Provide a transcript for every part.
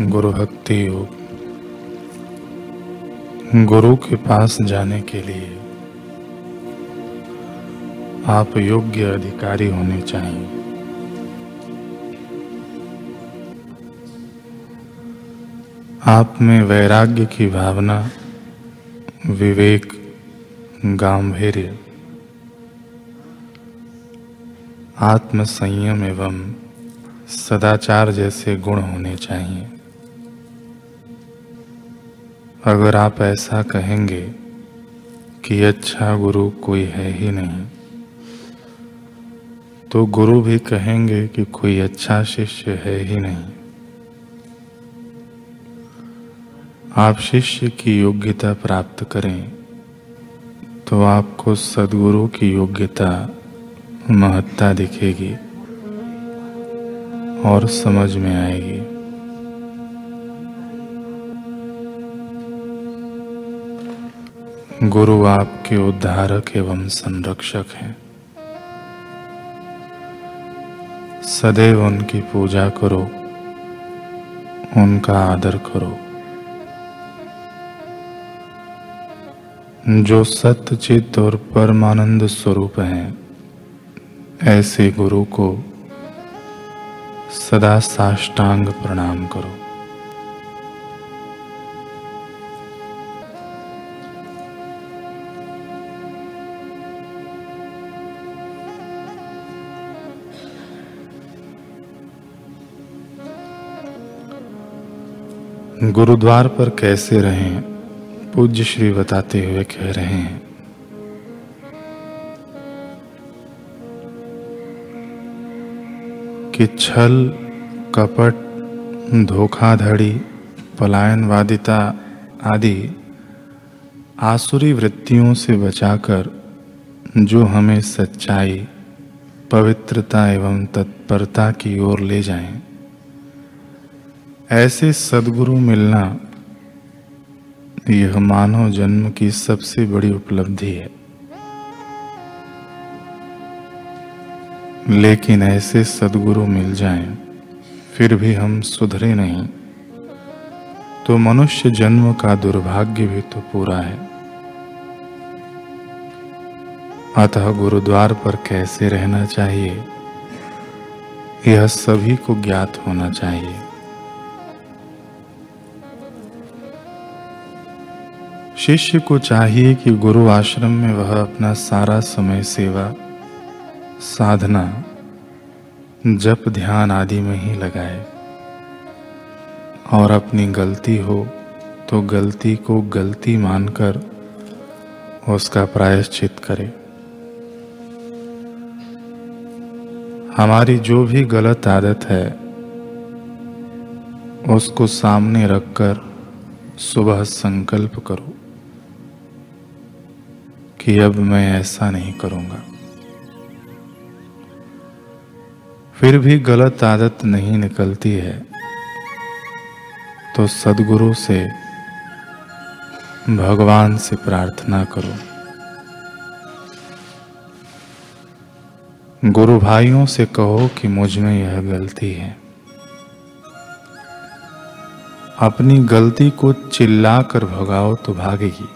गुरु भक्ति योग। गुरु के पास जाने के लिए आप योग्य अधिकारी होने चाहिए। आप में वैराग्य की भावना, विवेक गांधीर्य आत्म संयम एवं सदाचार जैसे गुण होने चाहिए। अगर आप ऐसा कहेंगे कि अच्छा गुरु कोई है ही नहीं तो गुरु भी कहेंगे कि कोई अच्छा शिष्य है ही नहीं। आप शिष्य की योग्यता प्राप्त करें तो आपको सदगुरु की योग्यता, महत्ता दिखेगी और समझ में आएगी। गुरु आपके उद्धारक एवं संरक्षक हैं। सदैव उनकी पूजा करो, उनका आदर करो। जो सत्य चित्त और परमानंद स्वरूप हैं, ऐसे गुरु को सदा साष्टांग प्रणाम करो। गुरुद्वार पर कैसे रहें पूज्य श्री बताते हुए कह रहे हैं। कि छल कपट धोखाधड़ी पलायनवादिता आदि आसुरी वृत्तियों से बचाकर जो हमें सच्चाई पवित्रता एवं तत्परता की ओर ले जाएँ, ऐसे सदगुरु मिलना यह मानव जन्म की सबसे बड़ी उपलब्धि है। लेकिन ऐसे सदगुरु मिल जाएँ, फिर भी हम सुधरे नहीं। तो मनुष्य जन्म का दुर्भाग्य भी तो पूरा है। अतः गुरुद्वार पर कैसे रहना चाहिए यह सभी को ज्ञात होना चाहिए। शिष्य को चाहिए कि गुरु आश्रम में वह अपना सारा समय सेवा, साधना, जप ध्यान आदि में ही लगाए। और अपनी गलती हो तो गलती को गलती मानकर उसका प्रायश्चित करे। हमारी जो भी गलत आदत है, उसको सामने रखकर सुबह संकल्प करो। कि अब मैं ऐसा नहीं करूँगा। फिर भी गलत आदत नहीं निकलती है तो सदगुरु से, भगवान से प्रार्थना करो। गुरु भाइयों से कहो कि मुझमें यह गलती है। अपनी गलती को चिल्लाकर भगाओ तो भागेगी।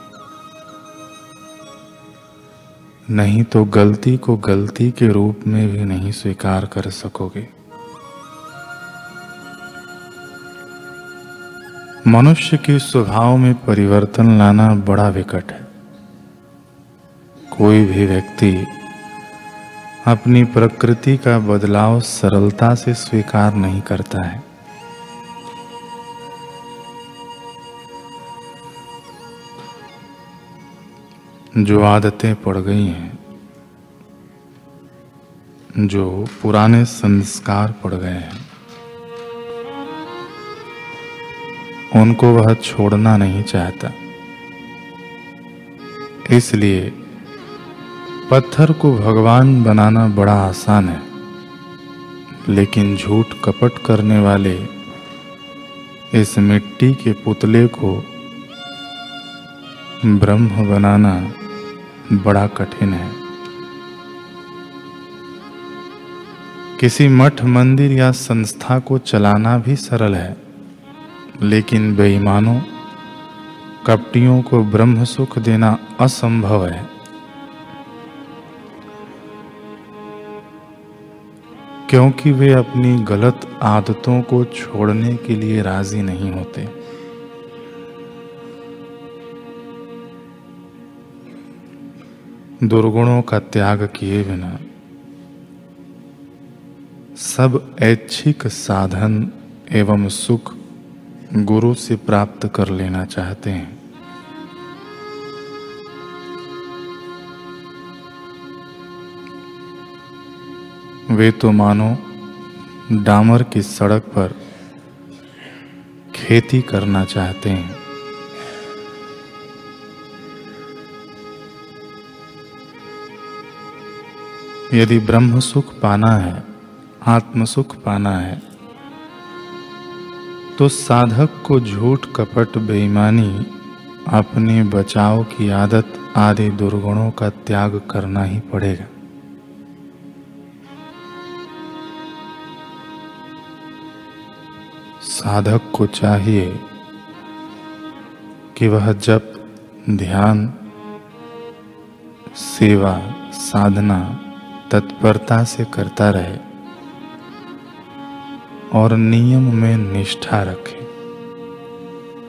नहीं तो गलती को गलती के रूप में भी नहीं स्वीकार कर सकोगे। मनुष्य के स्वभाव में परिवर्तन लाना बड़ा विकट है। कोई भी व्यक्ति अपनी प्रकृति का बदलाव सरलता से स्वीकार नहीं करता है। जो आदतें पड़ गई हैं, जो पुराने संस्कार पड़ गए हैं, उनको वह छोड़ना नहीं चाहता। इसलिए पत्थर को भगवान बनाना बड़ा आसान है, लेकिन झूठ कपट करने वाले इस मिट्टी के पुतले को ब्रह्म बनाना बड़ा कठिन है। किसी मठ, मंदिर या संस्था को चलाना भी सरल है, लेकिन बेईमानों, कपटियों को ब्रह्म सुख देना असंभव है। क्योंकि वे अपनी गलत आदतों को छोड़ने के लिए राज़ी नहीं होते। दुर्गुणों का त्याग किए बिना। सब ऐच्छिक साधन एवं सुख गुरु से प्राप्त कर लेना चाहते हैं। वे तो मानो डामर की सड़क पर खेती करना चाहते हैं। यदि ब्रह्म सुख पाना है, आत्म सुख पाना है तो साधक को झूठ, कपट, बेईमानी, अपने बचाव की आदत आदि दुर्गुणों का त्याग करना ही पड़ेगा। साधक को चाहिए कि वह जब ध्यान, सेवा, साधना तत्परता से करता रहे और नियम में निष्ठा रखे।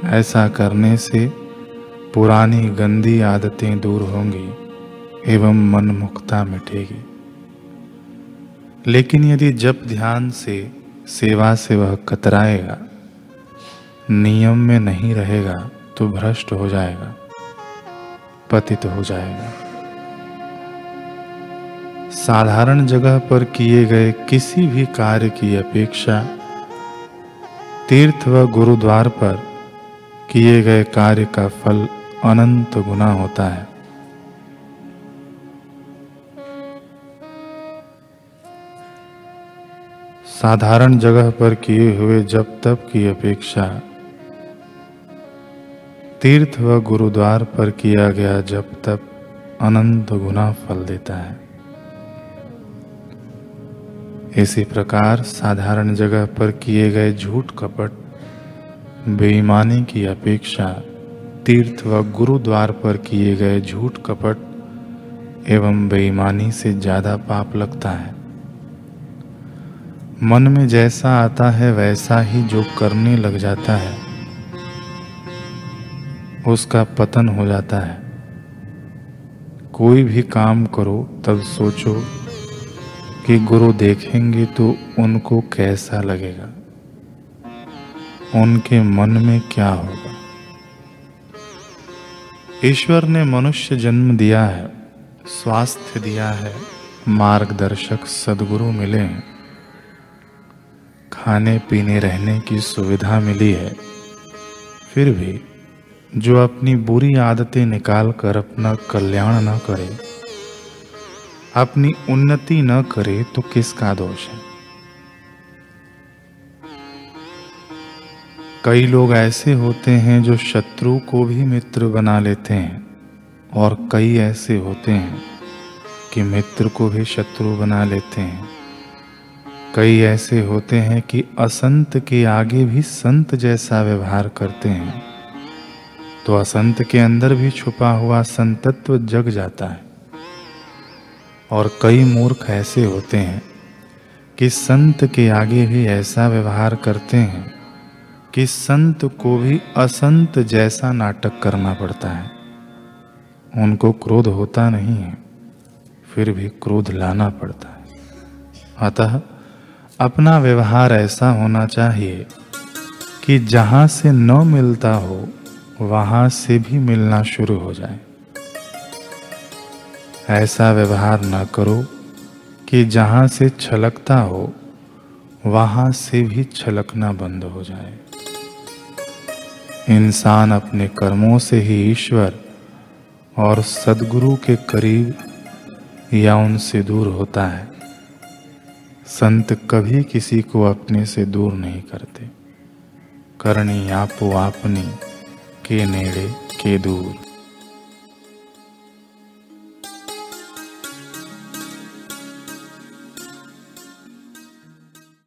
ऐसा करने से पुरानी गंदी आदतें दूर होंगी एवं मनमुखता मिटेगी। लेकिन यदि जब ध्यान से सेवा से वह कतराएगा, नियम में नहीं रहेगा तो भ्रष्ट हो जाएगा, पतित हो जाएगा। साधारण जगह पर किए गए किसी भी कार्य की अपेक्षा तीर्थ व गुरुद्वार पर किए गए कार्य का फल अनंत गुना होता है। साधारण जगह पर किए हुए जब तप की अपेक्षा तीर्थ व गुरुद्वार पर किया गया जब तप अनंत गुना फल देता है। इसी प्रकार साधारण जगह पर किए गए झूठ कपट, बेईमानी की अपेक्षा तीर्थ व गुरुद्वार पर किए गए झूठ कपट एवं बेईमानी से ज़्यादा पाप लगता है। मन में जैसा आता है वैसा ही जो करने लग जाता है, उसका पतन हो जाता है। कोई भी काम करो तब सोचो कि गुरु देखेंगे तो उनको कैसा लगेगा? उनके मन में क्या होगा? ईश्वर ने मनुष्य जन्म दिया है, स्वास्थ्य दिया है, मार्गदर्शक सदगुरु मिले हैं। खाने, पीने, रहने की सुविधा मिली है। फिर भी जो अपनी बुरी आदतें निकाल कर अपना कल्याण न करे अपनी उन्नति न करे तो किसका दोष है? कई लोग ऐसे होते हैं जो शत्रु को भी मित्र बना लेते हैं, और कई ऐसे होते हैं कि मित्र को भी शत्रु बना लेते हैं। कई ऐसे होते हैं कि असंत के आगे भी संत जैसा व्यवहार करते हैं। तो असंत के अंदर भी छुपा हुआ संतत्व जग जाता है। और कई मूर्ख ऐसे होते हैं कि संत के आगे भी ऐसा व्यवहार करते हैं कि संत को भी असंत जैसा नाटक करना पड़ता है। उनको क्रोध होता नहीं है, फिर भी क्रोध लाना पड़ता है। अतः अपना व्यवहार ऐसा होना चाहिए कि जहाँ से न मिलता हो, वहाँ से भी मिलना शुरू हो जाए। ऐसा व्यवहार न करो कि जहाँ से छलकता हो, वहाँ से भी छलकना बंद हो जाए। इंसान अपने कर्मों से ही ईश्वर और सदगुरु के करीब या उनसे दूर होता है। संत कभी किसी को अपने से दूर नहीं करते। करनी आपो आपनी, के नेड़े, के दूर।